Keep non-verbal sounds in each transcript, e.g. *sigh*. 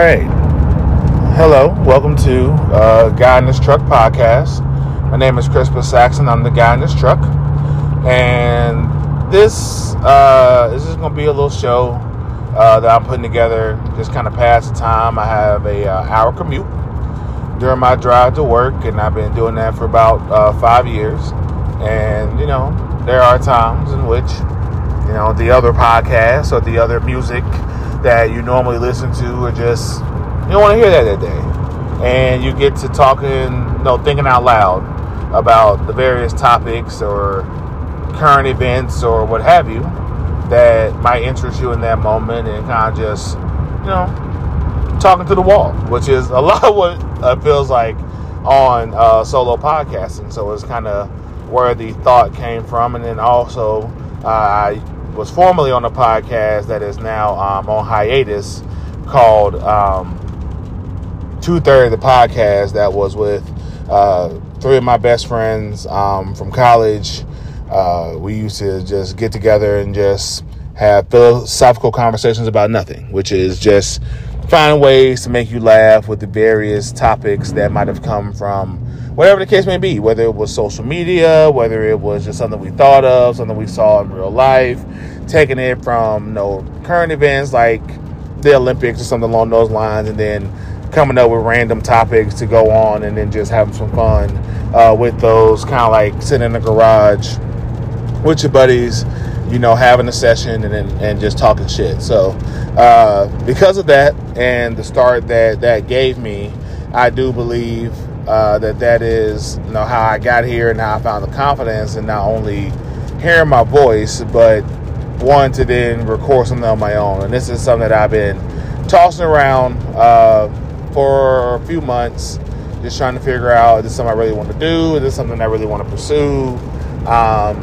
right. Hello. Welcome to uh, Guy in This Truck podcast. My name is Crispus Saxon. I'm the guy in this truck. And this, uh, this is going to be a little show uh, that I'm putting together just kind of pass the time. I have a uh, hour commute during my drive to work, and I've been doing that for about uh, five years. And, you know, there are times in which, you know, the other podcasts or the other music that you normally listen to or just you don't want to hear that that day. And you get to talking you know thinking out loud about the various topics or current events or what have you that might interest you in that moment and kind of just you know talking to the wall which is a *laughs* lot of what it feels like on uh, solo podcasting. So it's kind of where the thought came from. And then also uh, i was formerly on a podcast that is now um, on hiatus called um, Two Thirds of the Podcast that was with uh, three of my best friends um, from college. Uh, we used to just get together and just have philosophical conversations about nothing, which is just find ways to make you laugh with the various topics that might have come from whatever the case may be, whether it was social media, whether it was just something we thought of, something we saw in real life, taking it from you know current events like the Olympics or something along those lines, and then coming up with random topics to go on, and then just having some fun uh, with those, kind of like sitting in the garage with your buddies, you know, having a session and and, and just talking shit. So uh, because of that and the start that that gave me, I do believe uh, that that is you know how I got here and how I found the confidence and not only hearing my voice but wanting to then record something on my own. And this is something that I've been tossing around uh, for a few months, just trying to figure out is this something I really want to do? Is this something I really want to pursue? Um,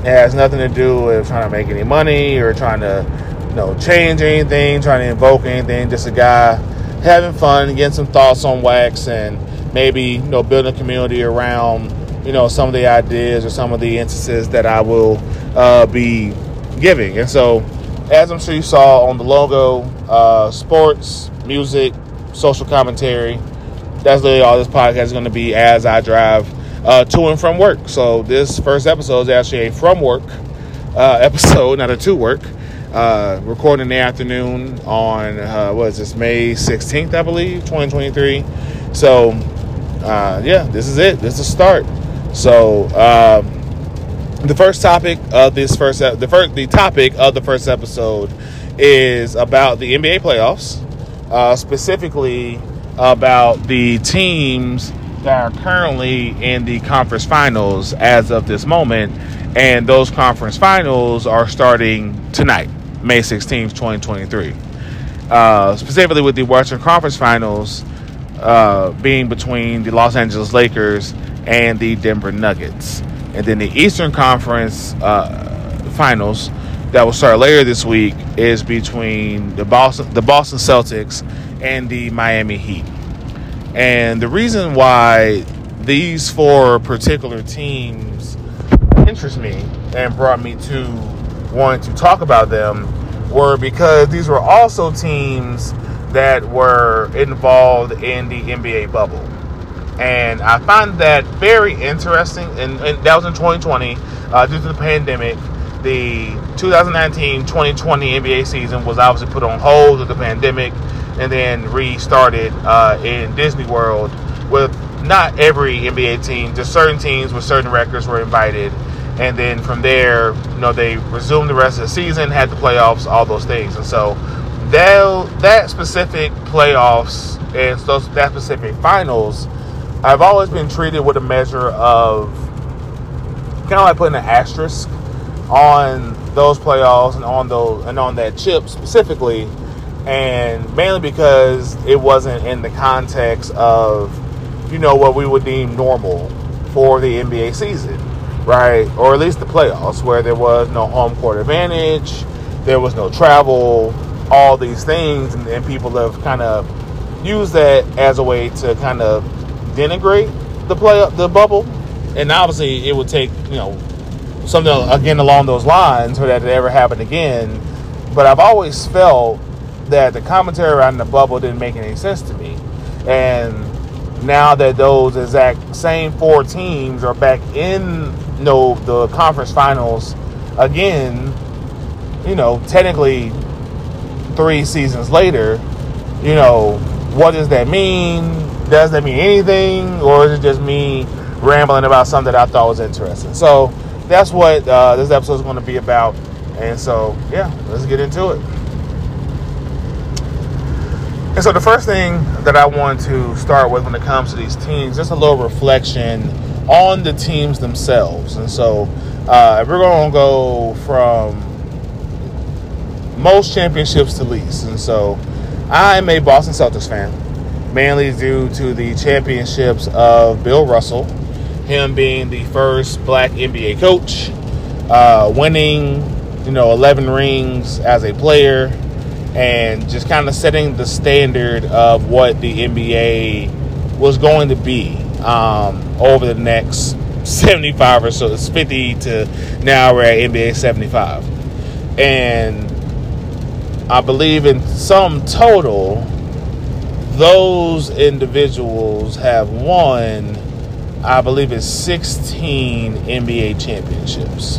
it has nothing to do with trying to make any money or trying to you know change anything, trying to invoke anything. Just a guy having fun, getting some thoughts on wax and maybe you know building a community around you know some of the ideas or some of the instances that I will uh, be giving. And so, as I'm sure you saw on the logo, uh, sports, music, social commentary. That's literally all this podcast is going to be as I drive uh, to and from work. So this first episode is actually a from work uh, *laughs* episode, not a to work. Uh, recording in the afternoon on uh, what is this May 16th, I believe, 2023. So uh, yeah, this is it. This is the start. So um, the first topic of this first the first the topic of the first episode is about the NBA playoffs, uh, specifically about the teams that are currently in the conference finals as of this moment, and those conference finals are starting tonight, May 16th, 2023. Uh, specifically with the Western Conference Finals uh, being between the Los Angeles Lakers and the Denver Nuggets. And then the Eastern Conference uh, Finals that will start later this week is between the Boston the Boston Celtics and the Miami Heat. And the reason why these four particular teams interest me and brought me to wanting to talk about them were because these were also teams that were involved in the NBA bubble. And I find that very interesting. And, and that was in 2020 uh, due to the pandemic. The 2019 2020 NBA season was obviously put on hold with the pandemic and then restarted uh, in Disney World with not every NBA team, just certain teams with certain records were invited. And then from there, you know, they resumed the rest of the season, had the playoffs, all those things. And so that, that specific playoffs and those, that specific finals, I've always been treated with a measure of kind of like putting an asterisk on those playoffs and on those and on that chip specifically and mainly because it wasn't in the context of you know what we would deem normal for the NBA season, right? Or at least the playoffs, where there was no home court advantage, there was no travel, all these things, and, and people have kind of used that as a way to kind of denigrate the play the bubble, and obviously it would take you know something again along those lines for that to ever happen again. But I've always felt that the commentary around the bubble didn't make any sense to me. And now that those exact same four teams are back in you know, the conference finals again, you know, technically three seasons later, you know, what does that mean? Does that mean anything? Or is it just me rambling about something that I thought was interesting? So that's what uh, this episode is going to be about. And so, yeah, let's get into it. And so, the first thing that I want to start with when it comes to these teams, just a little reflection on the teams themselves. And so, uh, we're going to go from most championships to least. And so, I'm a Boston Celtics fan, mainly due to the championships of Bill Russell, him being the first black NBA coach, uh, winning, you know, 11 rings as a player and just kind of setting the standard of what the NBA was going to be um, over the next *laughs* 75 or so. It's 50 to now we're at NBA 75. And I believe in some total, those individuals have won, I believe it's 16 NBA championships.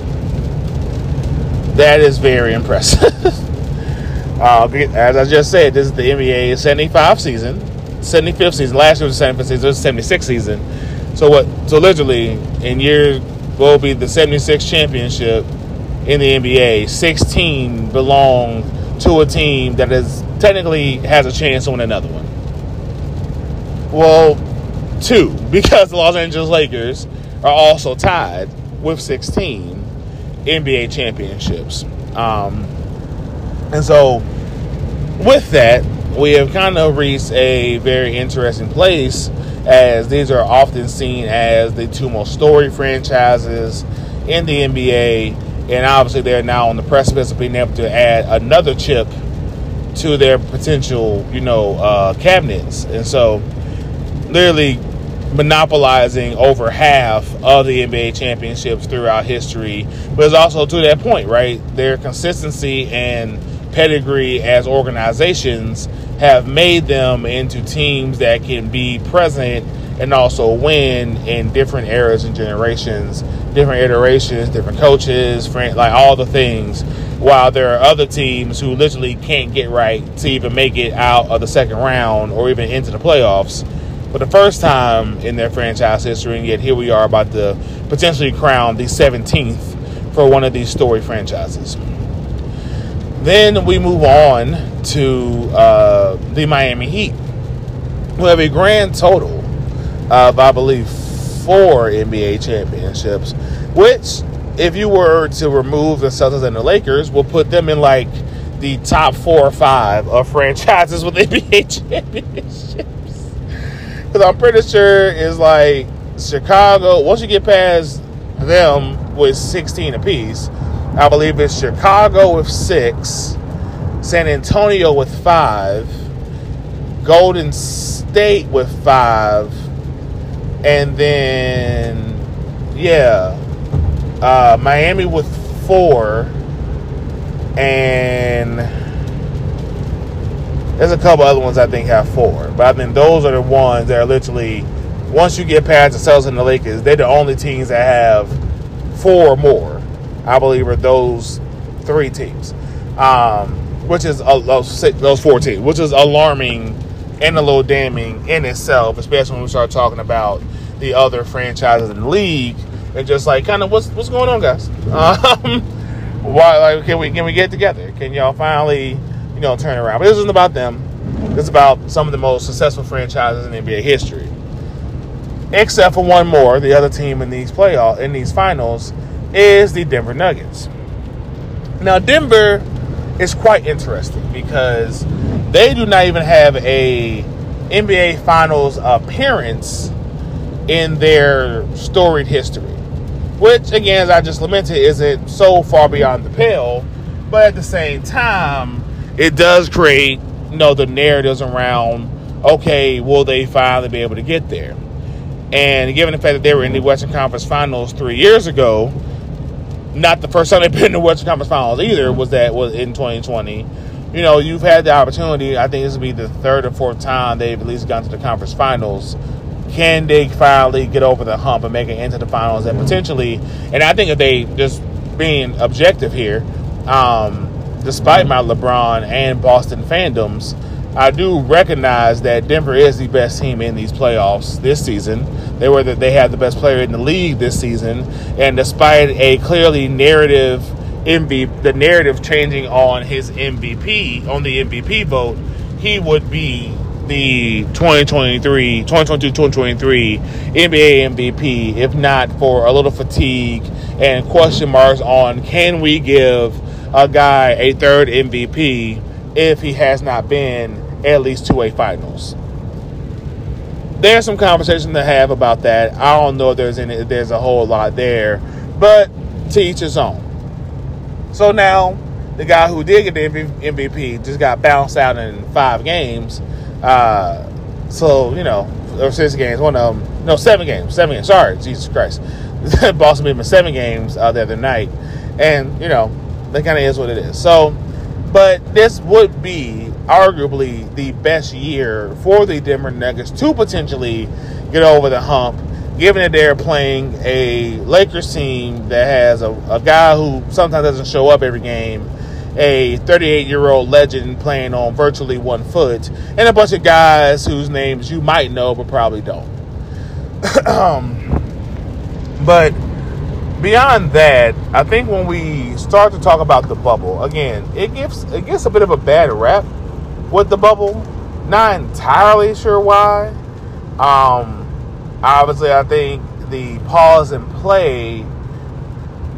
That is very impressive. *laughs* Uh, as I just said, this is the NBA 75 season, 75th season. Last year was the 75th season, this was 76 season. So what? So literally, in year will be the 76 championship in the NBA. 16 belong to a team that is technically has a chance to win another one. Well, two *laughs* because the Los Angeles Lakers are also tied with 16 NBA championships. Um, and so, with that, we have kind of reached a very interesting place as these are often seen as the two most storied franchises in the NBA. And obviously, they're now on the precipice of being able to add another chip to their potential, you know, uh, cabinets. And so, literally monopolizing over half of the NBA championships throughout history. But it's also to that point, right? Their consistency and pedigree as organizations have made them into teams that can be present and also win in different eras and generations, different iterations, different coaches, like all the things. While there are other teams who literally can't get right to even make it out of the second round or even into the playoffs for the first time in their franchise history, and yet here we are about to potentially crown the 17th for one of these story franchises. Then we move on to uh, the Miami Heat, who have a grand total of, I believe, four NBA championships, which, if you were to remove the Celtics and the Lakers, will put them in like the top four or five of *laughs* franchises with NBA championships. Because I'm pretty sure it's like Chicago, once you get past them with 16 apiece, I believe it's Chicago with six, San Antonio with five, Golden State with five, and then, yeah, uh, Miami with four, and there's a couple other ones I think have four. But I think those are the ones that are literally, once you get past the Celtics and the Lakers, they're the only teams that have four or more. I believe, are those three teams, um, which is those, those four teams, which is alarming and a little damning in itself, especially when we start talking about the other franchises in the league and just like kind of what's what's going on, guys. Um, *laughs* why like can we can we get together? Can y'all finally you know turn around? But this isn't about them. This is about some of the most successful franchises in NBA history. Except for one more, the other team in these playoff in these finals is the Denver Nuggets. Now, Denver is quite interesting because they do not even have a NBA Finals appearance in their storied history, which, again, as I just lamented, isn't so far beyond the pale. But at the same time, it does create, you know, the narratives around, okay, will they finally be able to get there? And given the fact that they were in the Western Conference Finals three years ago, not the first time they've been to Western Conference Finals either. Was that was in 2020, you know, you've had the opportunity. I think this will be the third or fourth time they've at least gone to the conference finals. Can they finally get over the hump and make it into the finals and potentially? And I think if they just being objective here, um, despite my LeBron and Boston fandoms, I do recognize that Denver is the best team in these playoffs this season. They were that they had the best player in the league this season, and despite a clearly narrative MVP, the narrative changing on his MVP on the MVP vote, he would be the 2023, 2022, 2023 NBA MVP, if not for a little fatigue and question marks on can we give a guy a third MVP if he has not been at least to a finals. There's some conversation to have about that. I don't know if there's any there's a whole lot there, but to each his own. So now the guy who did get the MVP just got bounced out in five games. Uh, so you know, or six games, one of them, no, seven games, seven games. Sorry, Jesus Christ, *laughs* Boston beat him in seven games uh, the other night, and you know, that kind of is what it is. So, but this would be arguably the best year for the Denver Nuggets to potentially get over the hump, given that they're playing a Lakers team that has a, a guy who sometimes doesn't show up every game, a 38 year old legend playing on virtually one foot, and a bunch of guys whose names you might know but probably don't. *clears throat* um, but beyond that, I think when we start to talk about the bubble, again, it gives it gets a bit of a bad rap with the bubble. Not entirely sure why. Um, obviously, I think the pause and play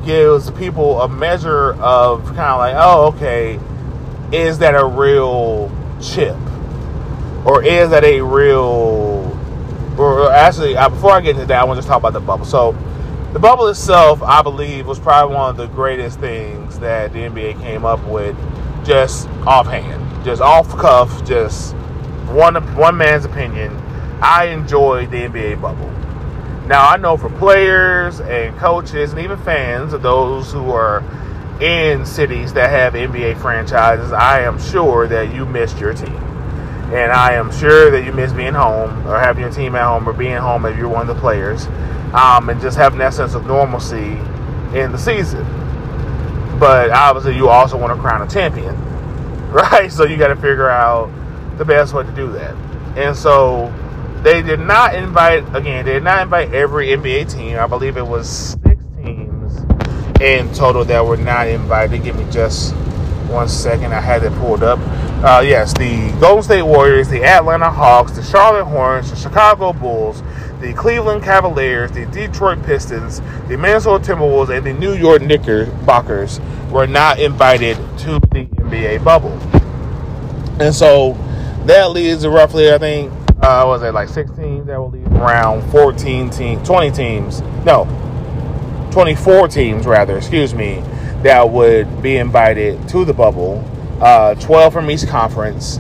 gives people a measure of kind of like, oh, okay, is that a real chip? Or is that a real. Or actually, uh, before I get into that, I want to just talk about the bubble. So, the bubble itself, I believe, was probably one of the greatest things that the NBA came up with just offhand just off cuff, just one one man's opinion. I enjoyed the NBA bubble. Now I know for players and coaches and even fans of those who are in cities that have NBA franchises, I am sure that you missed your team. And I am sure that you miss being home or having your team at home or being home if you're one of the players. Um, and just having that sense of normalcy in the season. But obviously, you also want to crown a champion. *laughs* right? So you got to figure out the best way to do that. And so they did not invite again. They did not invite every NBA team. I believe it was six teams in total that were not invited. Give me just one second. I had it pulled up. Uh, yes, the Golden State Warriors, the Atlanta Hawks, the Charlotte Hornets, the Chicago Bulls, the Cleveland Cavaliers, the Detroit Pistons, the Minnesota Timberwolves, and the New York Knickerbockers were not invited to the NBA bubble. And so that leaves roughly, I think, uh, was it like six teams? That will leave around 14 teams, 20 teams. No, 24 teams rather, excuse me, that would be invited to the bubble. Uh, 12 from each conference.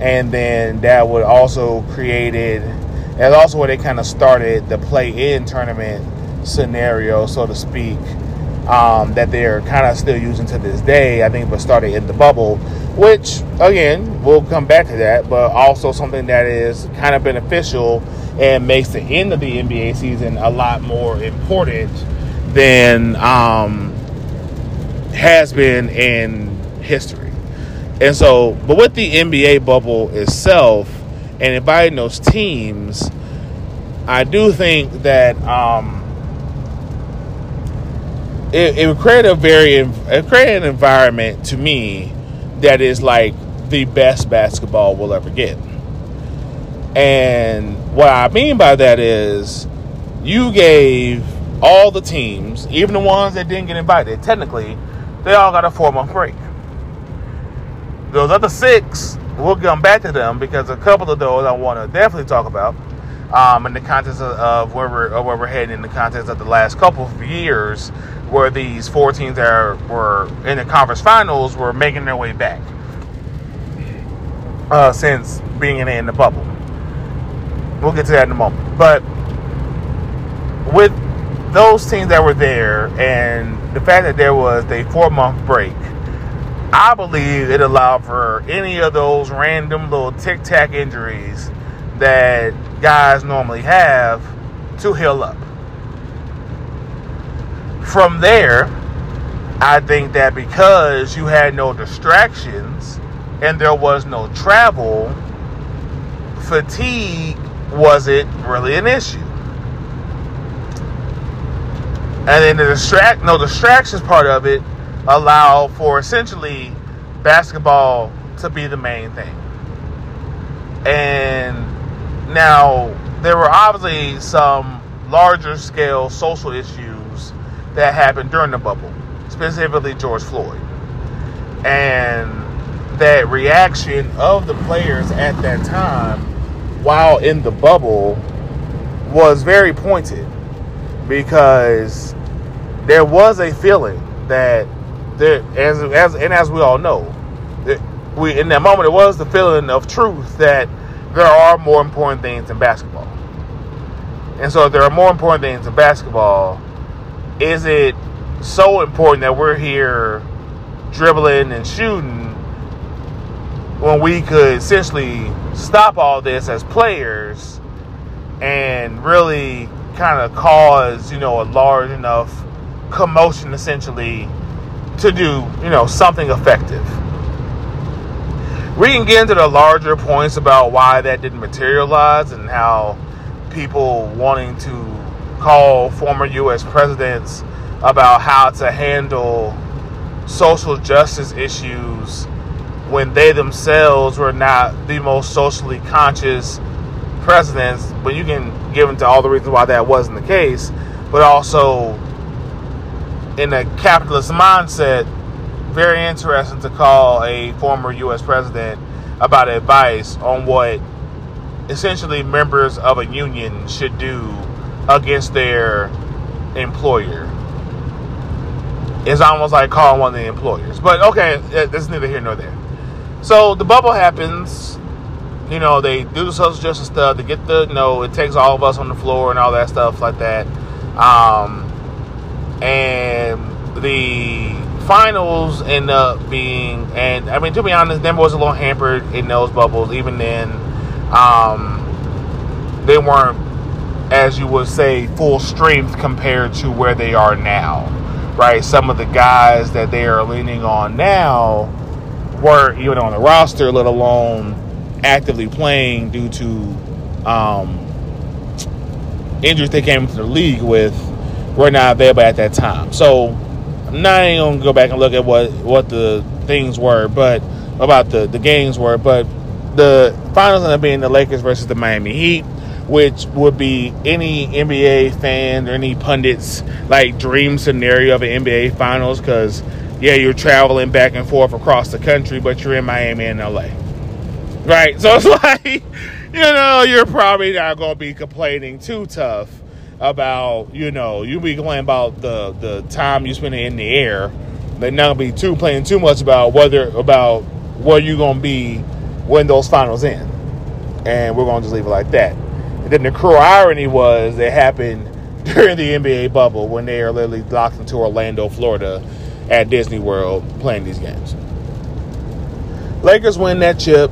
And then that would also created, that's also where they kind of started the play in tournament scenario, so to speak um, that they're kind of still using to this day. I think, but started in the bubble, which again we'll come back to that, but also something that is kind of beneficial and makes the end of the NBA season a lot more important than um, has been in history. And so, but with the NBA bubble itself and inviting those teams, I do think that. Um, it, it would create a very it create an environment to me that is like the best basketball we'll ever get. And what I mean by that is you gave all the teams, even the ones that didn't get invited, technically, they all got a four month break. Those other six, we'll come back to them because a couple of those I want to definitely talk about um, in the context of, of where we're of where we're heading in the context of the last couple of years where these four teams that are, were in the conference finals were making their way back uh, since being in the bubble. We'll get to that in a moment. But with those teams that were there and the fact that there was a four month break, I believe it allowed for any of those random little tic tac injuries that guys normally have to heal up. From there, I think that because you had no distractions and there was no travel, fatigue wasn't really an issue. And then the distract no distractions part of it allow for essentially basketball to be the main thing. And now there were obviously some larger scale social issues that happened during the bubble, specifically George Floyd. And that reaction of the players at that time while in the bubble was very pointed because there was a feeling that there, as, as and as we all know, that we in that moment it was the feeling of truth that there are more important things in basketball. And so if there are more important things in basketball, is it so important that we're here dribbling and shooting when we could essentially stop all this as players and really kind of cause, you know, a large enough commotion essentially to do, you know, something effective. We can get into the larger points about why that didn't materialize and how people wanting to call former US presidents about how to handle social justice issues when they themselves were not the most socially conscious presidents, but you can give into all the reasons why that wasn't the case, but also in a capitalist mindset, very interesting to call a former U.S. president about advice on what essentially members of a union should do against their employer. It's almost like calling one of the employers. But okay, that's neither here nor there. So the bubble happens. You know, they do the social justice stuff. They get the you know, it takes all of us on the floor and all that stuff like that. Um, and the finals end up being, and I mean, to be honest, Denver was a little hampered in those bubbles. Even then, um, they weren't, as you would say, full strength compared to where they are now. Right? Some of the guys that they are leaning on now weren't even on the roster, let alone actively playing due to um, injuries they came into the league with, were not available at that time. So I'm not even gonna go back and look at what what the things were, but about the the games were, but the finals ended up being the Lakers versus the Miami Heat, which would be any NBA fan or any pundits like dream scenario of an NBA finals because yeah, you're traveling back and forth across the country, but you're in Miami and LA. Right? So it's *laughs* like, you know, you're probably not to be complaining too tough about, you know, you be complaining about the, the time you spend in the air, but not be too playing too much about whether, about where you're going to be when those finals end. And we're to just leave it like that. And then the cruel irony was it happened *laughs* during the NBA bubble when they are literally locked into Orlando, Florida at Disney World playing these games. Lakers win that chip.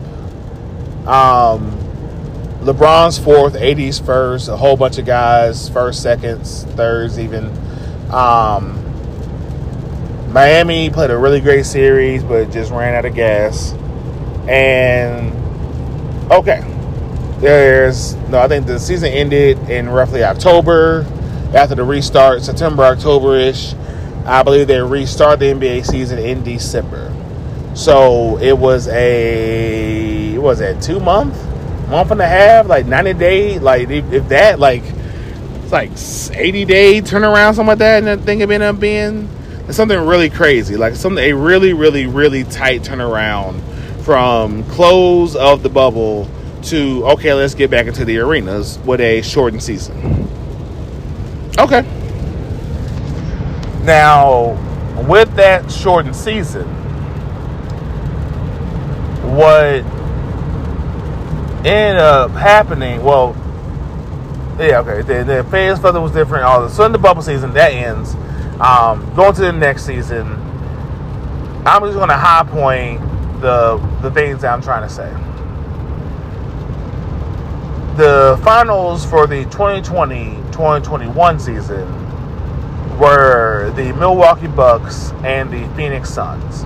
Um, LeBron's fourth, AD's first, a whole bunch of guys first, seconds, thirds, even. Um, Miami played a really great series, but just ran out of gas. And okay, there's no. I think the season ended in roughly October after the restart, September, October ish. I believe they restarted the NBA season in December. So it was a was it two month, month and a half, like ninety day, like if, if that, like it's like eighty day turnaround, something like that, and I thing ended up being something really crazy, like something a really, really, really tight turnaround from close of the bubble to okay, let's get back into the arenas with a shortened season. Okay. Now, with that shortened season, what ended up happening, well, yeah, okay, the, the fans it was different. All the sudden, the bubble season that ends. Um, going to the next season, I'm just going to high point the the things that I'm trying to say. The finals for the 2020-2021 season were the Milwaukee Bucks and the Phoenix Suns.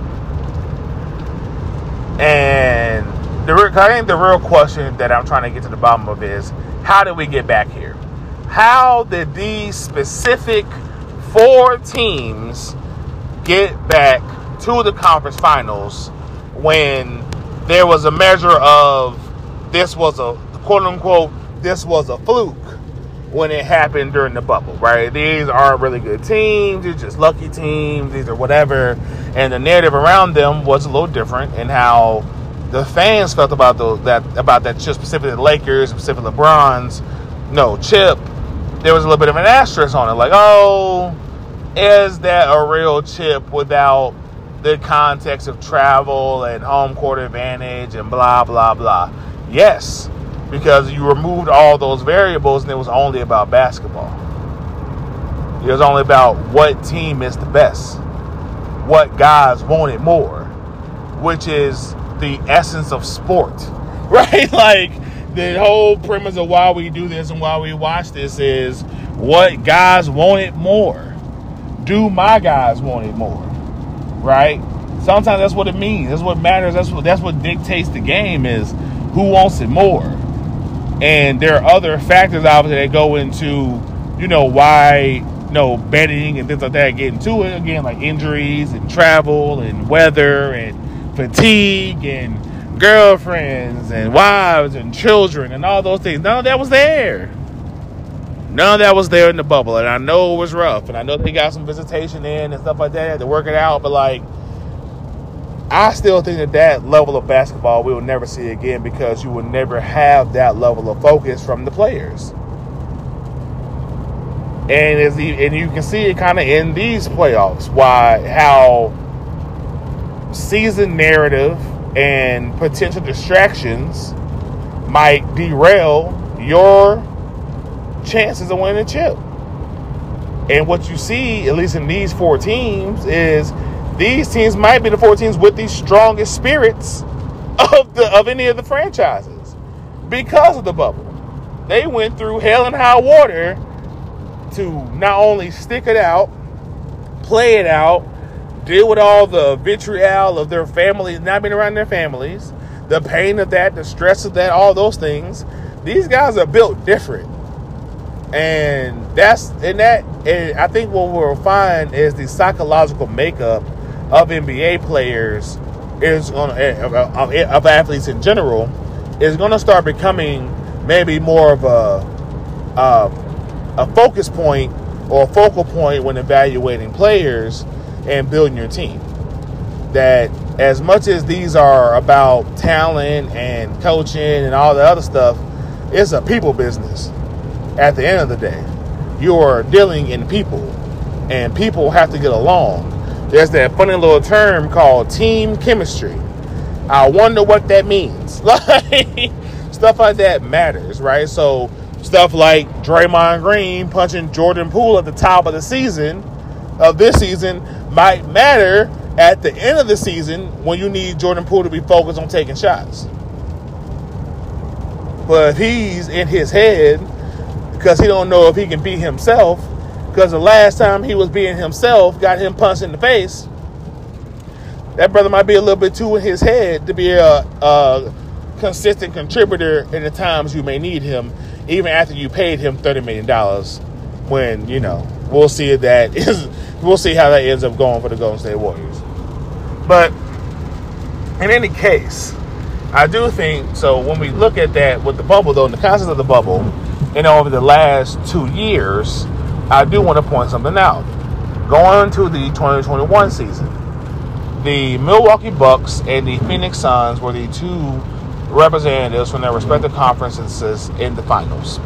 And the I think the real question that I'm trying to get to the bottom of is how did we get back here? How did these specific four teams get back to the conference finals when there was a measure of this was a quote unquote this was a fluke when it happened during the bubble, right? These aren't really good teams, these are just lucky teams, these are whatever. And the narrative around them was a little different and how the fans felt about the, that about that chip, specifically the Lakers, specifically LeBron's no chip. There was a little bit of an asterisk on it, like, oh, is that a real chip without the context of travel and home court advantage and blah blah blah? Yes, because you removed all those variables and it was only about basketball. It was only about what team is the best, what guys wanted more, which is the essence of sport, *laughs* right? like the whole premise of why we do this and why we watch this is what guys wanted more do my guys want it more? Right? Sometimes that's what it means. That's what matters. That's what that's what dictates the game is who wants it more. And there are other factors obviously that go into, you know, why you know betting and things like that get into it. Again, like injuries and travel and weather and fatigue and girlfriends and wives and children and all those things. None of that was there. None of that was there in the bubble, and I know it was rough, and I know they got some visitation in and stuff like that to work it out. But like, I still think that that level of basketball we will never see again because you will never have that level of focus from the players. And as and you can see it kind of in these playoffs, why how season narrative and potential distractions might derail your chances of winning a chip. And what you see, at least in these four teams, is these teams might be the four teams with the strongest spirits of the of any of the franchises because of the bubble. They went through hell and high water to not only stick it out, play it out, deal with all the vitriol of their families not being around their families, the pain of that, the stress of that, all those things. These guys are built different and that's and that and I think what we'll find is the psychological makeup of NBA players is on of, of athletes in general is going to start becoming maybe more of a uh, a focus point or a focal point when evaluating players and building your team. That as much as these are about talent and coaching and all the other stuff, it's a people business at the end of the day, you're dealing in people, and people have to get along. There's that funny little term called team chemistry. I wonder what that means. *laughs* Like stuff like that matters, right? So stuff like Draymond Green punching Jordan Poole at the top of the season of this season might matter at the end of the season when you need Jordan Poole to be focused on taking shots. But he's in his head because he don't know if he can be himself. Because the last time he was being himself got him punched in the face. That brother might be a little bit too in his head to be a, a consistent contributor in the times you may need him, even after you paid him thirty million dollars. When you know, we'll see that *laughs* is we'll see how that ends up going for the Golden State Warriors. But in any case, I do think so. When we look at that with the bubble, though, in the context of the bubble, and over the last two years, I do want to point something out. Going to the 2021 season, the Milwaukee Bucks and the Phoenix Suns were the two representatives from their respective conferences in the finals.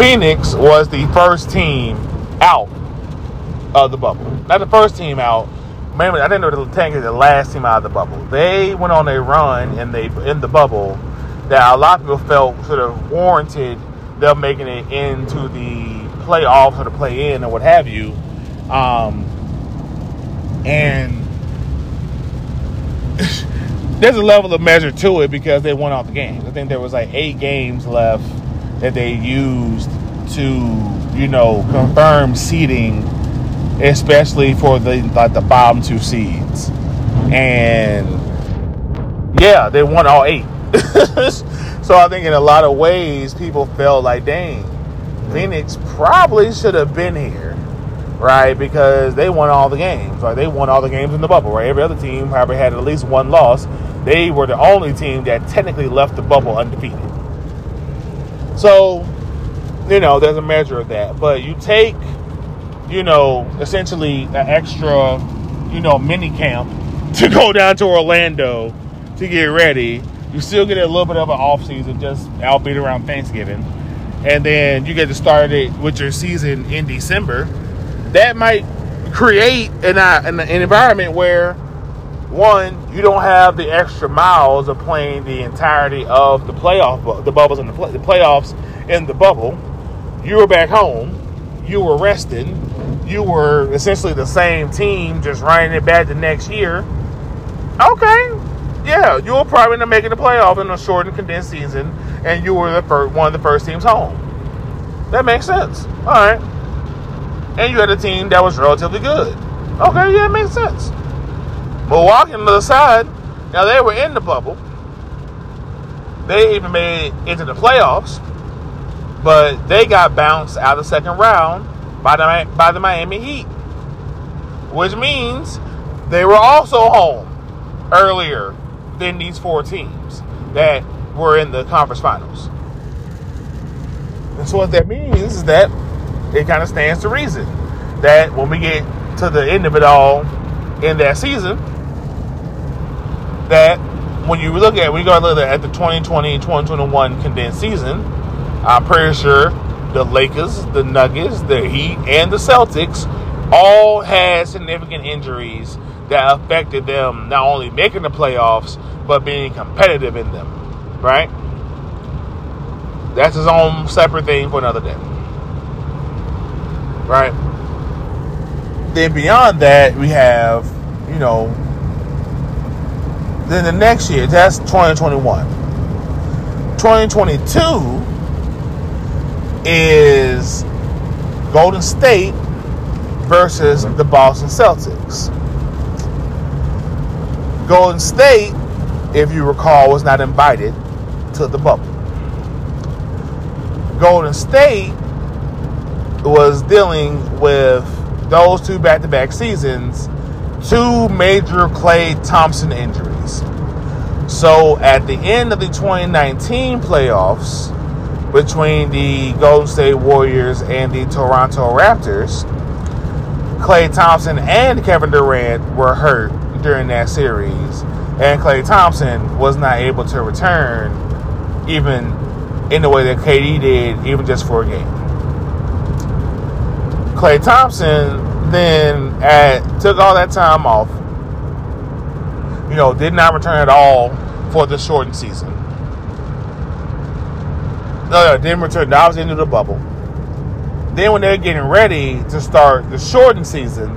Phoenix was the first team out of the bubble. Not the first team out, maybe I didn't know the Tank is the last team out of the bubble. They went on a run in the in the bubble that a lot of people felt sort of warranted them making it into the playoffs or the play in or what have you. Um, and *laughs* there's a level of measure to it because they won all the games. I think there was like eight games left that they used to, you know, confirm seeding, especially for the like the bottom two seeds. And yeah, they won all eight. *laughs* so I think in a lot of ways, people felt like, dang, Phoenix probably should have been here, right? Because they won all the games, right? They won all the games in the bubble, right? Every other team probably had at least one loss. They were the only team that technically left the bubble undefeated. So, you know, there's a measure of that. But you take, you know, essentially an extra, you know, mini camp *laughs* to go down to Orlando to get ready. You still get a little bit of an off season, just albeit around Thanksgiving and then you get to start it with your season in December, that might create an, uh, an, an environment where one, you don't have the extra miles of playing the entirety of the playoff, the bubbles and the, play, the playoffs in the bubble. You were back home. You were rested. You were essentially the same team, just running it back the next year. Okay, yeah, you were probably not making the playoff in a short and condensed season and you were the first, one of the first teams home. That makes sense. All right. And you had a team that was relatively good. Okay, yeah, it makes sense. Milwaukee to the side, now they were in the bubble. They even made it into the playoffs, but they got bounced out of the second round by the by the Miami Heat, which means they were also home earlier than these four teams that were in the conference finals. And so what that means is that it kind of stands to reason that when we get to the end of it all in that season, that when you look at when you go look at the 2020-2021 condensed season, I'm pretty sure the Lakers, the Nuggets, the Heat, and the Celtics all had significant injuries that affected them not only making the playoffs but being competitive in them right? That's his own separate thing for another day. Right? Then beyond that, we have, you know, then the next year, that's 2021. 2022 is Golden State versus the Boston Celtics. Golden State, if you recall, was not invited to the bubble. Golden State was dealing with those two back to back seasons, two major Klay Thompson injuries. So at the end of the 2019 playoffs, between the Golden State Warriors and the Toronto Raptors, Klay Thompson and Kevin Durant were hurt during that series, and Klay Thompson was not able to return even in the way that KD did, even just for a game. Klay Thompson then took all that time off. You know, did not return at all for the shortened season. No, no, didn't return. That was into the bubble. Then when they're getting ready to start the shortened season,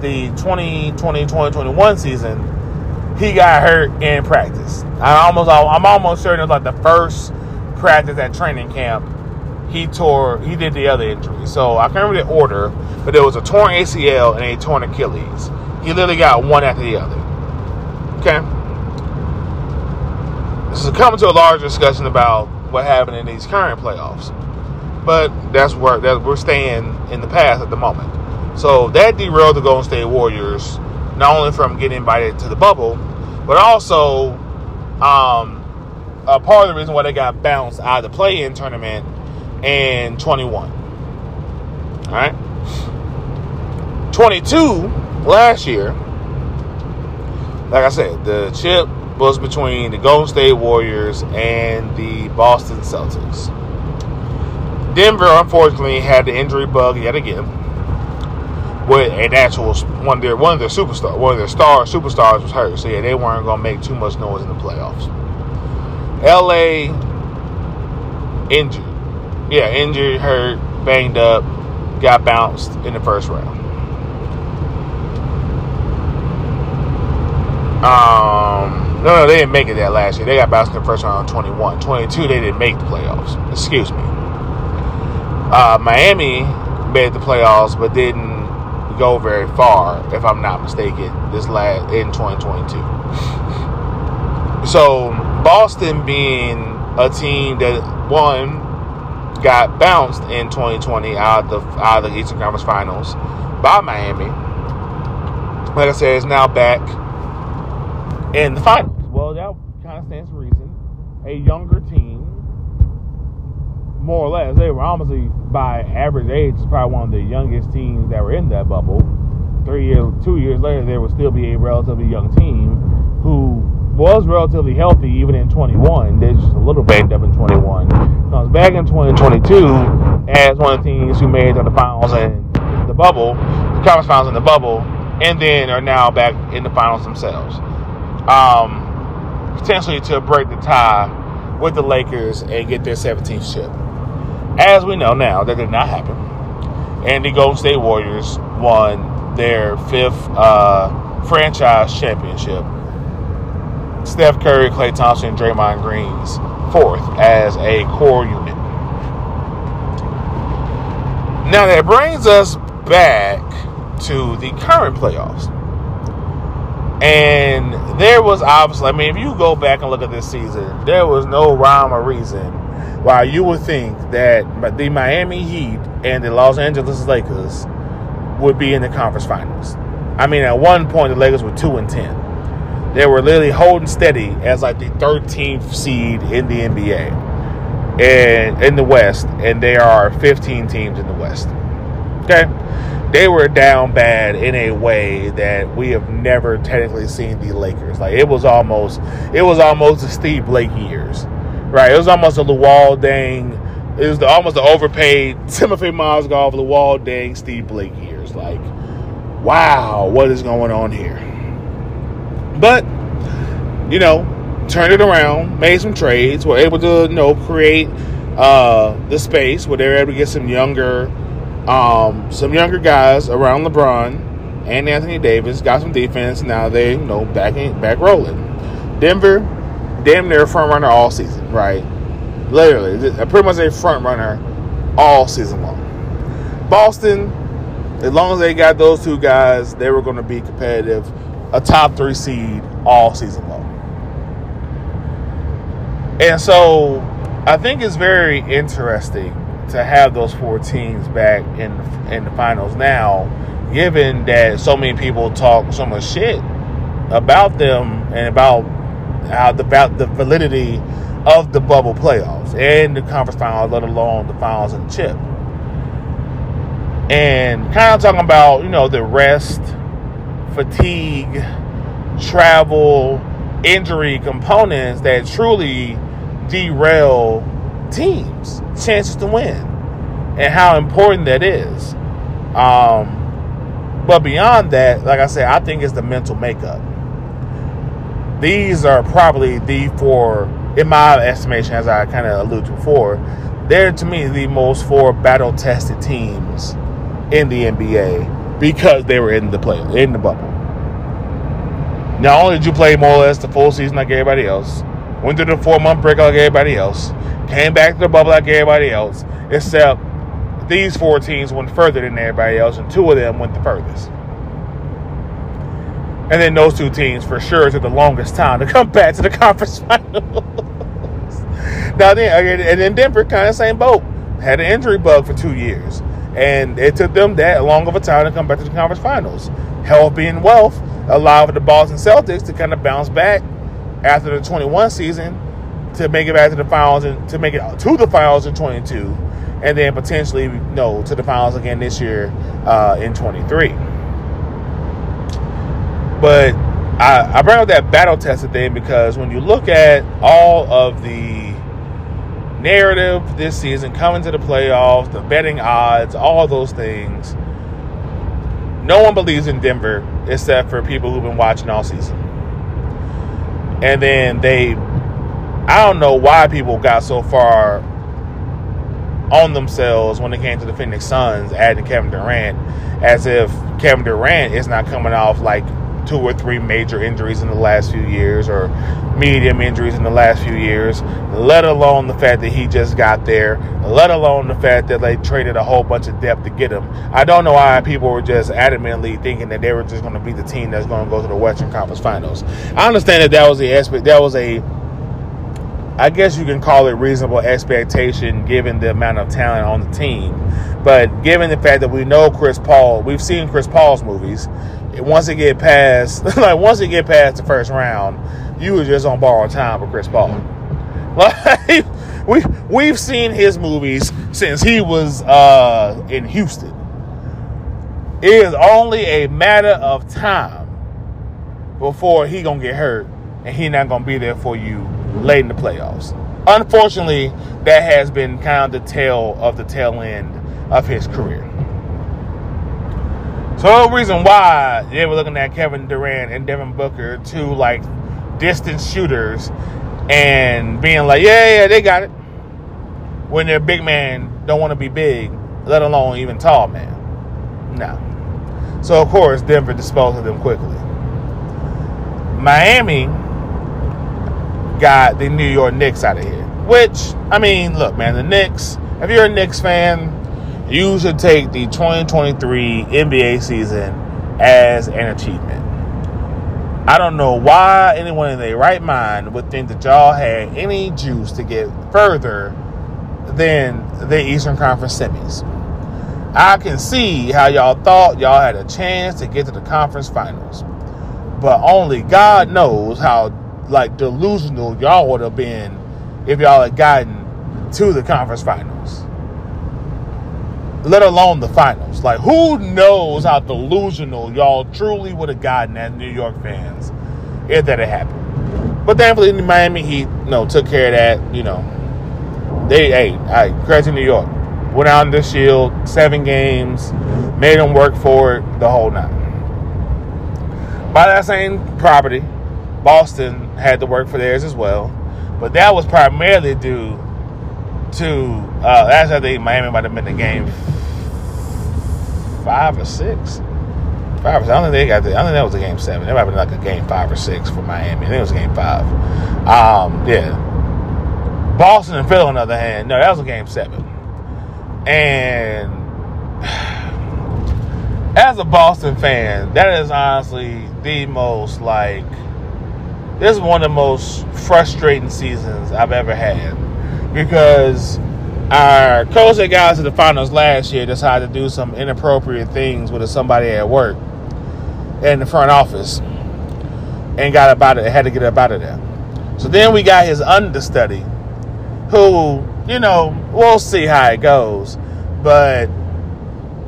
the 2020-2021 season, he got hurt in practice. I almost, I'm almost certain it was like the first practice at training camp. He tore, he did the other injury. So I can't remember the order, but there was a torn ACL and a torn Achilles. He literally got one after the other. Okay. This is coming to a large discussion about what happened in these current playoffs, but that's where that we're staying in the past at the moment. So that derailed the Golden State Warriors not only from getting invited to the bubble, but also um, a part of the reason why they got bounced out of the play-in tournament in 21. All right, 22 last year. Like I said, the chip was between the Golden State Warriors and the Boston Celtics. Denver, unfortunately, had the injury bug yet again with an actual one of their one of their superstar one of their star superstars was hurt. So yeah, they weren't gonna make too much noise in the playoffs. LA injured yeah, injured, hurt, banged up, got bounced in the first round. Um, no, no, they didn't make it that last year. They got bounced in the first round 21. 22, they didn't make the playoffs. Excuse me. Uh, Miami made the playoffs but didn't go very far, if I'm not mistaken, this last in 2022. so Boston being a team that one got bounced in 2020 out of the out of the Eastern Conference Finals by Miami. Like I said, is now back in the finals. Well, that kind of stands to reason. A younger team, more or less, they were almost by average age, probably one of the youngest teams that were in that bubble. Three years, two years later, there would still be a relatively young team who was relatively healthy even in 21. They're just a little banged up in 21. Comes back in 2022 as one of the teams who made to the finals and the bubble, the conference finals in the bubble, and then are now back in the finals themselves. Um, potentially to break the tie with the Lakers and get their 17th chip. As we know now, that did not happen. And the Golden State Warriors won their fifth uh, franchise championship Steph Curry, Klay Thompson, Draymond Green's fourth as a core unit. Now that brings us back to the current playoffs. And there was obviously, I mean, if you go back and look at this season, there was no rhyme or reason why you would think that the Miami Heat and the Los Angeles Lakers would be in the conference finals. I mean, at one point, the Lakers were 2 and 10 they were literally holding steady as like the 13th seed in the NBA and in the West, and there are 15 teams in the West. Okay, they were down bad in a way that we have never technically seen the Lakers. Like it was almost, it was almost the Steve Blake years, right? It was almost a Luol Deng. It was the, almost the overpaid *laughs* Timothy Mozgov, Luol Deng Steve Blake years. Like, wow, what is going on here? But, you know, turned it around, made some trades, were able to, you know, create uh, the space where they were able to get some younger, um, some younger guys around LeBron and Anthony Davis, got some defense. Now they, you know, back in, back rolling. Denver, damn near front runner all season, right? Literally, pretty much a front runner all season long. Boston, as long as they got those two guys, they were going to be competitive a top three seed all season long. And so I think it's very interesting to have those four teams back in in the finals now, given that so many people talk so much shit about them and about how the about the validity of the bubble playoffs and the conference finals, let alone the finals and the chip. And kind of talking about, you know, the rest fatigue, travel, injury components that truly derail teams' chances to win and how important that is. Um, but beyond that, like I said, I think it's the mental makeup. These are probably the four, in my estimation, as I kind of alluded to before, they're to me the most four battle tested teams in the NBA because they were in the play in the bubble. Not only did you play more or less the full season like everybody else, went through the four month break like everybody else, came back to the bubble like everybody else, except these four teams went further than everybody else, and two of them went the furthest. And then those two teams for sure took the longest time to come back to the *laughs* conference finals. now then, and then Denver kind of same boat, had an injury bug for two years. And it took them that long of a time to come back to the conference finals. Health being wealth allowed the Boston Celtics to kind of bounce back after the 21 season to make it back to the finals and to make it to the finals in 22 and then potentially you know to the finals again this year uh, in 23 but I, I bring up that battle tested thing because when you look at all of the narrative this season, coming to the playoffs, the betting odds, all those things. No one believes in Denver except for people who've been watching all season. And then they, I don't know why people got so far on themselves when it came to the Phoenix Suns adding Kevin Durant, as if Kevin Durant is not coming off like two or three major injuries in the last few years or medium injuries in the last few years, let alone the fact that he just got there, let alone the fact that they traded a whole bunch of depth to get him. I don't know why people were just adamantly thinking that they were just going to be the team that's going to go to the Western Conference Finals. I understand that that was the aspect, that was a I guess you can call it reasonable expectation given the amount of talent on the team. But given the fact that we know Chris Paul, we've seen Chris Paul's movies. Once it get past, *laughs* like once it get past the first round, you were just on borrowed time with Chris Paul. *laughs* Like we we've seen his movies since he was uh, in Houston. It is only a matter of time before he gonna get hurt, and he not gonna be there for you late in the playoffs. Unfortunately, that has been kind of the tail of the tail end of his career. So the reason why they were looking at Kevin Durant and Devin Booker, two like distant shooters, and being like, yeah, yeah, they got it. When their big man don't want to be big, let alone even tall man. No. So of course Denver disposed of them quickly. Miami got the New York Knicks out of here. Which, I mean, look, man, the Knicks, if you're a Knicks fan, you should take the 2023 NBA season as an achievement. I don't know why anyone in their right mind would think that y'all had any juice to get further than the Eastern Conference semis. I can see how y'all thought y'all had a chance to get to the conference finals. But only God knows how like delusional y'all would have been if y'all had gotten to the conference finals. Let alone the finals. Like who knows how delusional y'all truly would have gotten as New York fans if that had happened. But thankfully the Miami Heat, you know, took care of that, you know. They hey, I right, to New York. Went out in the shield, seven games, made them work for it the whole night. By that same property, Boston had to work for theirs as well, but that was primarily due to uh, that's think Miami might have been the game five or six. Five or six. I don't think they got the, I think that was a game seven. It might have been like a game five or six for Miami. I think it was game five. Um, yeah. Boston and Phil, on the other hand, no, that was a game seven. And *sighs* as a Boston fan, that is honestly the most like this is one of the most frustrating seasons I've ever had because our coach that got the finals last year decided to do some inappropriate things with somebody at work in the front office and got about it, had to get up out of there. So then we got his understudy, who, you know, we'll see how it goes. But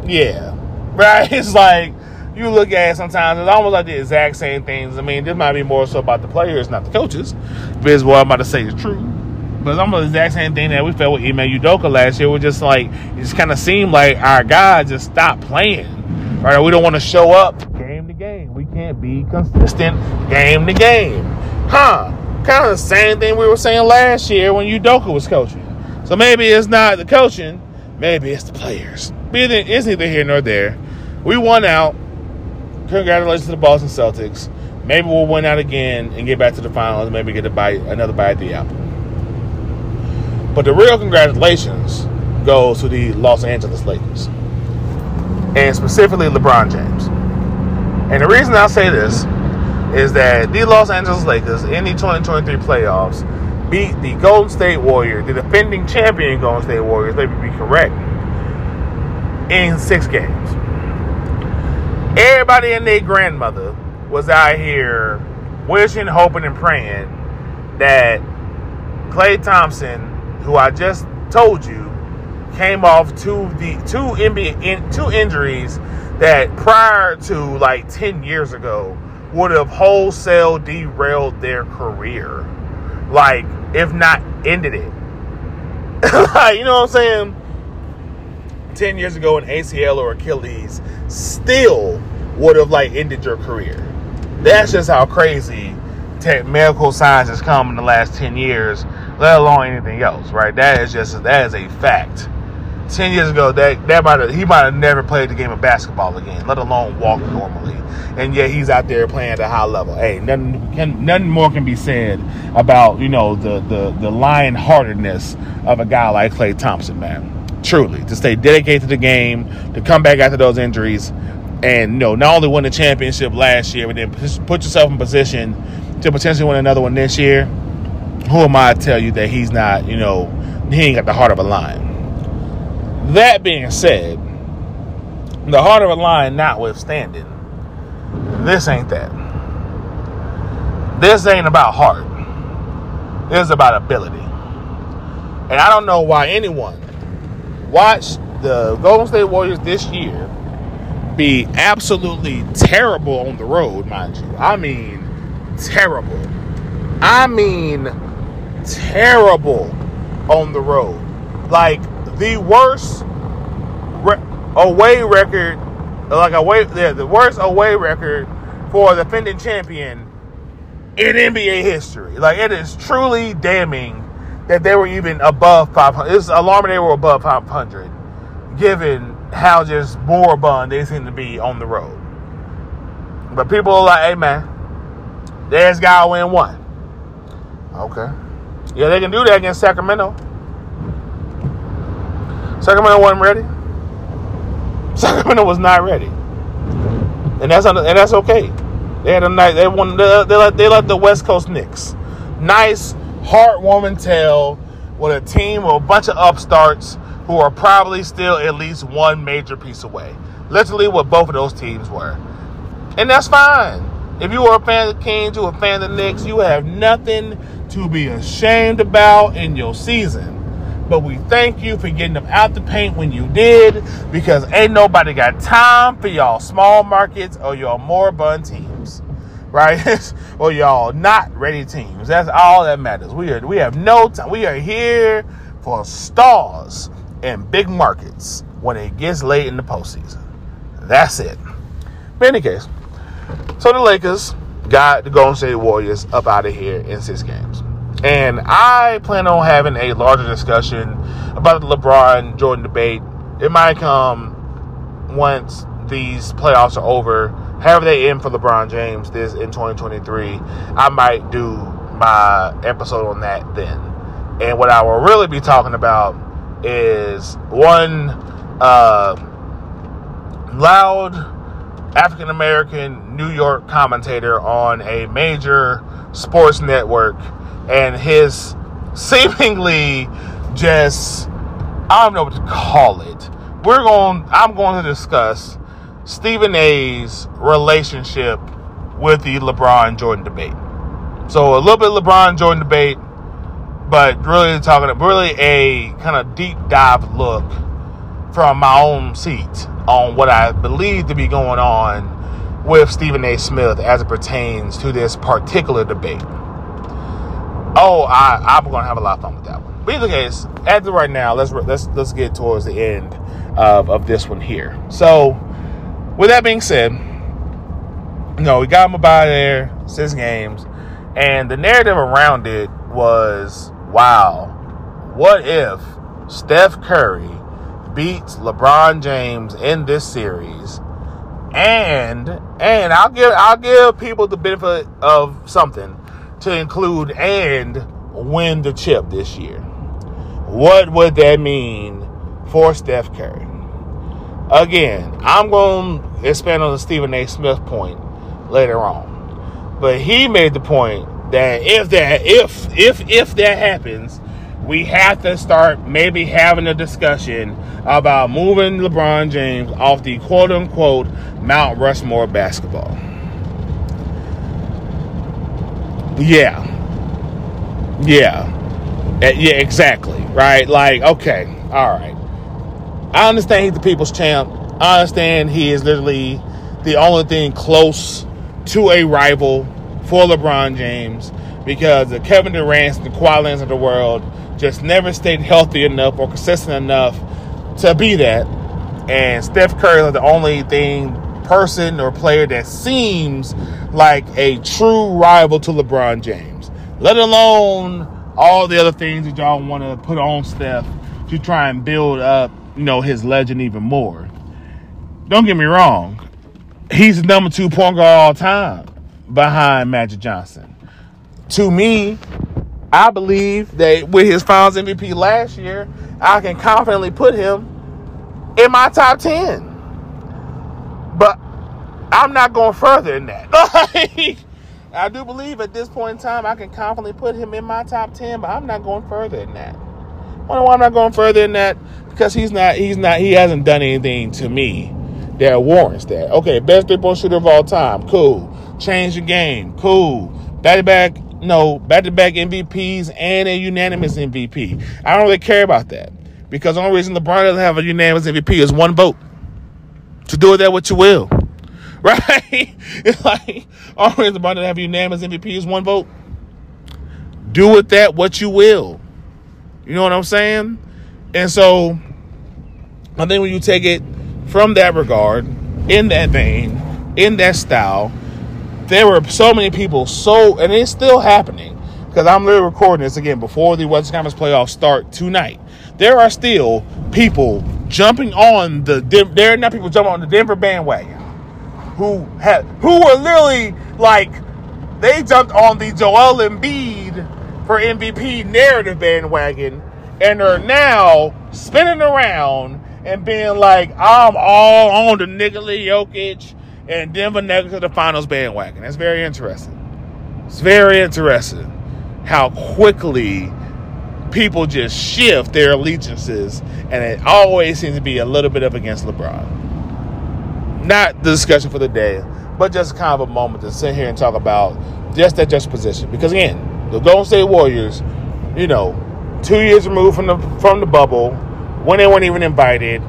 yeah, *laughs* right? It's like you look at it sometimes, it's almost like the exact same things. I mean, this might be more so about the players, not the coaches. Because what I'm about to say is true. But it's almost the exact same thing that we felt with Ime Udoka last year. We're just like, it just kind of seemed like our guys just stopped playing. Right? We don't want to show up game to game. We can't be consistent game to game. Huh. Kind of the same thing we were saying last year when Udoka was coaching. So maybe it's not the coaching, maybe it's the players. But it's neither here nor there. We won out congratulations to the Boston Celtics. Maybe we'll win out again and get back to the finals. Maybe get a bite, another bite at the apple. But the real congratulations goes to the Los Angeles Lakers, and specifically LeBron James. And the reason I say this is that the Los Angeles Lakers in the 2023 playoffs beat the Golden State Warriors, the defending champion Golden State Warriors, maybe be correct, in six games. Everybody and their grandmother was out here wishing, hoping, and praying that Klay Thompson, who I just told you, came off two the two NBA in, two injuries that prior to like ten years ago would have wholesale derailed their career, like if not ended it. *laughs* like, you know what I'm saying? 10 years ago an ACL or Achilles still would have like ended your career. That's just how crazy tech, medical science has come in the last 10 years, let alone anything else, right? That is just that is a fact. ten years ago, that that might have, he might have never played the game of basketball again, let alone walk normally. And yet he's out there playing at a high level. Hey, nothing can, nothing more can be said about you know the the the lion heartedness of a guy like Klay Thompson, man. Truly, to stay dedicated to the game, to come back after those injuries, and you know not only win the championship last year, but then put yourself in position to potentially win another one this year. Who am I to tell you that he's not? You know, he ain't got the heart of a lion. That being said, the heart of a lion notwithstanding, this ain't that. This ain't about heart. This is about ability. And I don't know why anyone watched the Golden State Warriors this year be absolutely terrible on the road, mind you. I mean, terrible. I mean, terrible on the road. Like the worst re- away record, like away, yeah, the worst away record for the defending champion in NBA history. Like it is truly damning that they were even above 500. It's alarming they were above 500, given how just moribund they seem to be on the road. But people are like, hey man, there's guy win one. Okay. Yeah, they can do that against Sacramento. Sacramento wasn't ready. Sacramento was not ready, and that's and that's okay. They had a night. They won. They, they let they let the West Coast Knicks. Nice, heartwarming tale with a team of a bunch of upstarts who are probably still at least one major piece away. Literally, what both of those teams were, and that's fine. If you are a fan of the Kings, you are a fan of the Knicks, you have nothing to be ashamed about in your season. But we thank you for getting them out the paint when you did, because ain't nobody got time for y'all small markets or y'all moribund teams, *laughs* right? *laughs* or y'all not ready teams. That's all that matters. We are we have no time. We are here for stars and big markets when it gets late in the postseason. That's it. But in any case, so the Lakers got the Golden State Warriors up out of here in six games. And I plan on having a larger discussion about the LeBron Jordan debate. It might come once these playoffs are over. However, they end for LeBron James this in 2023, I might do my episode on that then. And what I will really be talking about is one uh, loud African American New York commentator on a major sports network and his seemingly just I don't know what to call it. We're going I'm going to discuss Stephen A's relationship with the LeBron Jordan debate. So a little bit LeBron Jordan debate, but really talking really a kind of deep dive look from my own seat on what I believe to be going on with Stephen A. Smith as it pertains to this particular debate. Oh, I, I'm going to have a lot of fun with that one. But either case, as of right now, let's let's let's get towards the end of, of this one here. So, with that being said, you know, we got him about there, six games, and the narrative around it was, wow, what if Steph Curry beats LeBron James in this series? And and I'll give I'll give people the benefit of something to include and win the chip this year. What would that mean for Steph Curry? Again, I'm going to expand on the Stephen A. Smith point later on. But he made the point that if that if if if that happens, we have to start maybe having a discussion about moving LeBron James off the quote unquote Mount Rushmore basketball. Yeah. Yeah. Yeah, exactly. Right? Like, okay, all right. I understand he's the people's champ. I understand he is literally the only thing close to a rival for LeBron James because the Kevin Durant's the Kawhi of the world just never stayed healthy enough or consistent enough to be that. And Steph Curry is the only thing, person or player that seems like a true rival to LeBron James, let alone all the other things that y'all want to put on Steph to try and build up, you know, his legend even more. Don't get me wrong, he's the number two point guard all time behind Magic Johnson. To me, I believe that with his Finals MVP last year, I can confidently put him in my top ten. But I'm not going further than that. *laughs* I do believe at this point in time I can confidently put him in my top ten, but I'm not going further than that. I wonder why I'm not going further than that? Because he's not he's not he hasn't done anything to me that warrants that. Okay, best three point shooter of all time, cool. Change the game, cool. Back back, no, back to back MVPs and a unanimous MVP. I don't really care about that because the only reason LeBron doesn't have a unanimous MVP is one vote. To do with that what you will. *laughs* Right? It's *laughs* like only reason LeBron doesn't have a unanimous MVP is one vote. Do with that what you will. You know what I'm saying? And so I think when you take it from that regard, in that vein, in that style, there were so many people so and it's still happening because I'm literally recording this again before the Western Conference playoffs start tonight. There are still people jumping on the there are not people jumping on the Denver bandwagon who had who were literally like they jumped on the Joel Embiid for MVP narrative bandwagon and are now spinning around and being like, I'm all on the Nikola Jokic and Denver Nuggets to the finals bandwagon. That's very interesting. It's very interesting how quickly people just shift their allegiances, and it always seems to be a little bit up against LeBron. Not the discussion for the day, but just kind of a moment to sit here and talk about just that juxtaposition. Because again, the Golden State Warriors, you know, two years removed from the from the bubble, when they weren't even invited,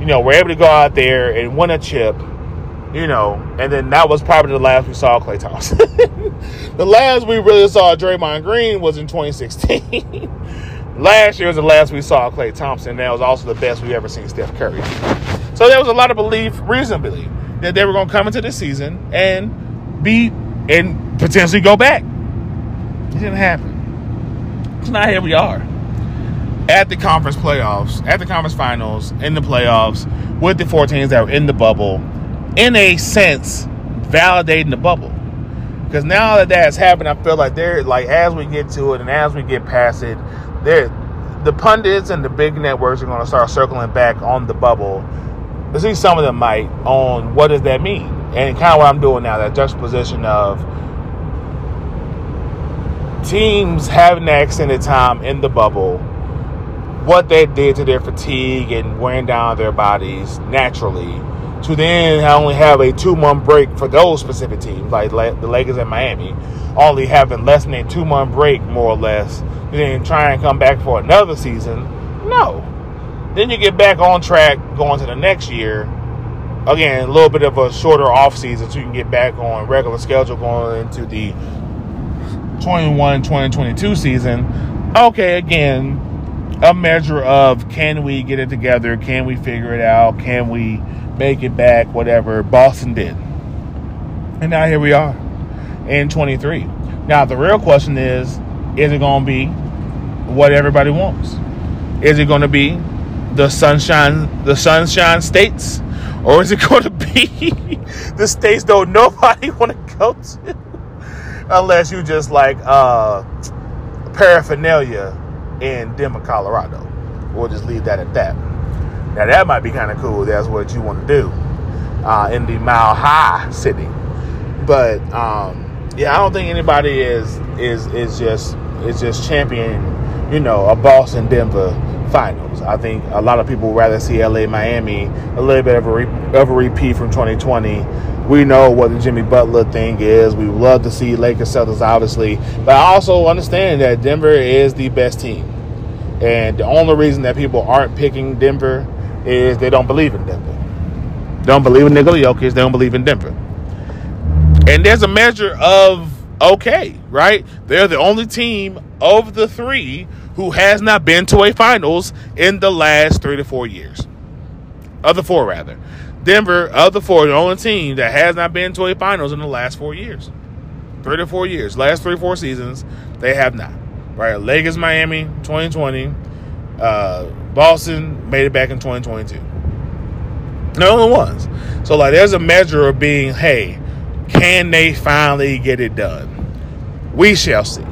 you know, were able to go out there and win a chip you know, and then that was probably the last we saw Klay Thompson. *laughs* the last we really saw Draymond Green was in 2016. *laughs* last year was the last we saw Klay Thompson. That was also the best we ever seen Steph Curry. So there was a lot of belief, reason to believe, that they were going to come into the season and be and potentially go back. It didn't happen. So now here we are at the conference playoffs, at the conference finals, in the playoffs, with the four teams that were in the bubble in a sense, validating the bubble. Because now that that's happened, I feel like they're like as we get to it and as we get past it, there, the pundits and the big networks are going to start circling back on the bubble. At least some of them might on what does that mean, and kind of what I'm doing now, that juxtaposition of teams having that extended time in the bubble, what they did to their fatigue and wearing down their bodies naturally to then I only have a two month break for those specific teams, like the Lakers and Miami, only having less than a two month break, more or less, then try and come back for another season. No. Then you get back on track going to the next year. Again, a little bit of a shorter off season so you can get back on regular schedule going into the 21 2022 season. Okay, again, a measure of can we get it together? Can we figure it out? Can we make it back, whatever Boston did. And now here we are in 23. Now, the real question is is it going to be what everybody wants? Is it going to be the sunshine, the sunshine states? Or is it *laughs* going to be the states though nobody *laughs* want to go to? Unless you just like uh, paraphernalia in Denver, Colorado. We'll just leave that at that. Now that might be kind of cool. That's what you want to do uh, in the Mile High City. But um, yeah, I don't think anybody is is is just is just champion. You know, a Boston Denver finals. I think a lot of people would rather see LA Miami a little bit of a, re- of a repeat from 2020. We know what the Jimmy Butler thing is. We love to see Lakers Celtics, obviously, but I also understand that Denver is the best team. And the only reason that people aren't picking Denver is they don't believe in Denver. They don't believe in Nikola Jokic. They don't believe in Denver. And there's a measure of okay, right? They're the only team of the three who has not been to a finals in the last three to four years. Of the four, rather. Denver, of the four, the only team that has not been to a finals in the last four years. Three to four years. Last three, four seasons, they have not. Right? Lakers, Miami, 2020. Uh, Boston made it back in 2022. They're the only ones. So like, there's a measure of being, hey, can they finally get it done? We shall see.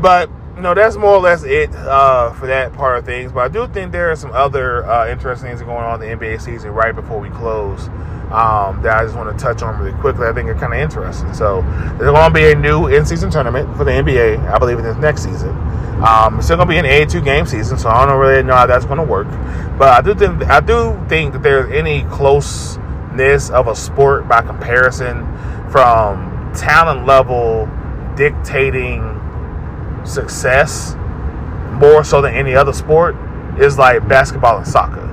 But you know, that's more or less it uh, for that part of things. But I do think there are some other uh, interesting things going on in the NBA season right before we close um, that I just want to touch on really quickly. I think are kind of interesting. So there's going to be a new in-season tournament for the NBA. I believe in this next season. Um, it's still going to be an 82 game season, so I don't really know how that's going to work. But I do think I do think that there's any closeness of a sport by comparison from talent level dictating success more so than any other sport is like basketball and soccer.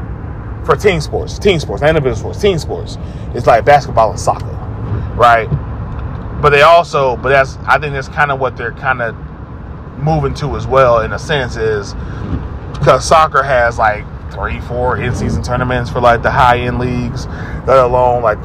For team sports, team sports, not individual sports, team sports, it's like basketball and soccer, right? But they also, but that's I think that's kind of what they're kind of moving to as well in a sense is because soccer has like three, four in-season tournaments for like the high-end leagues, let alone like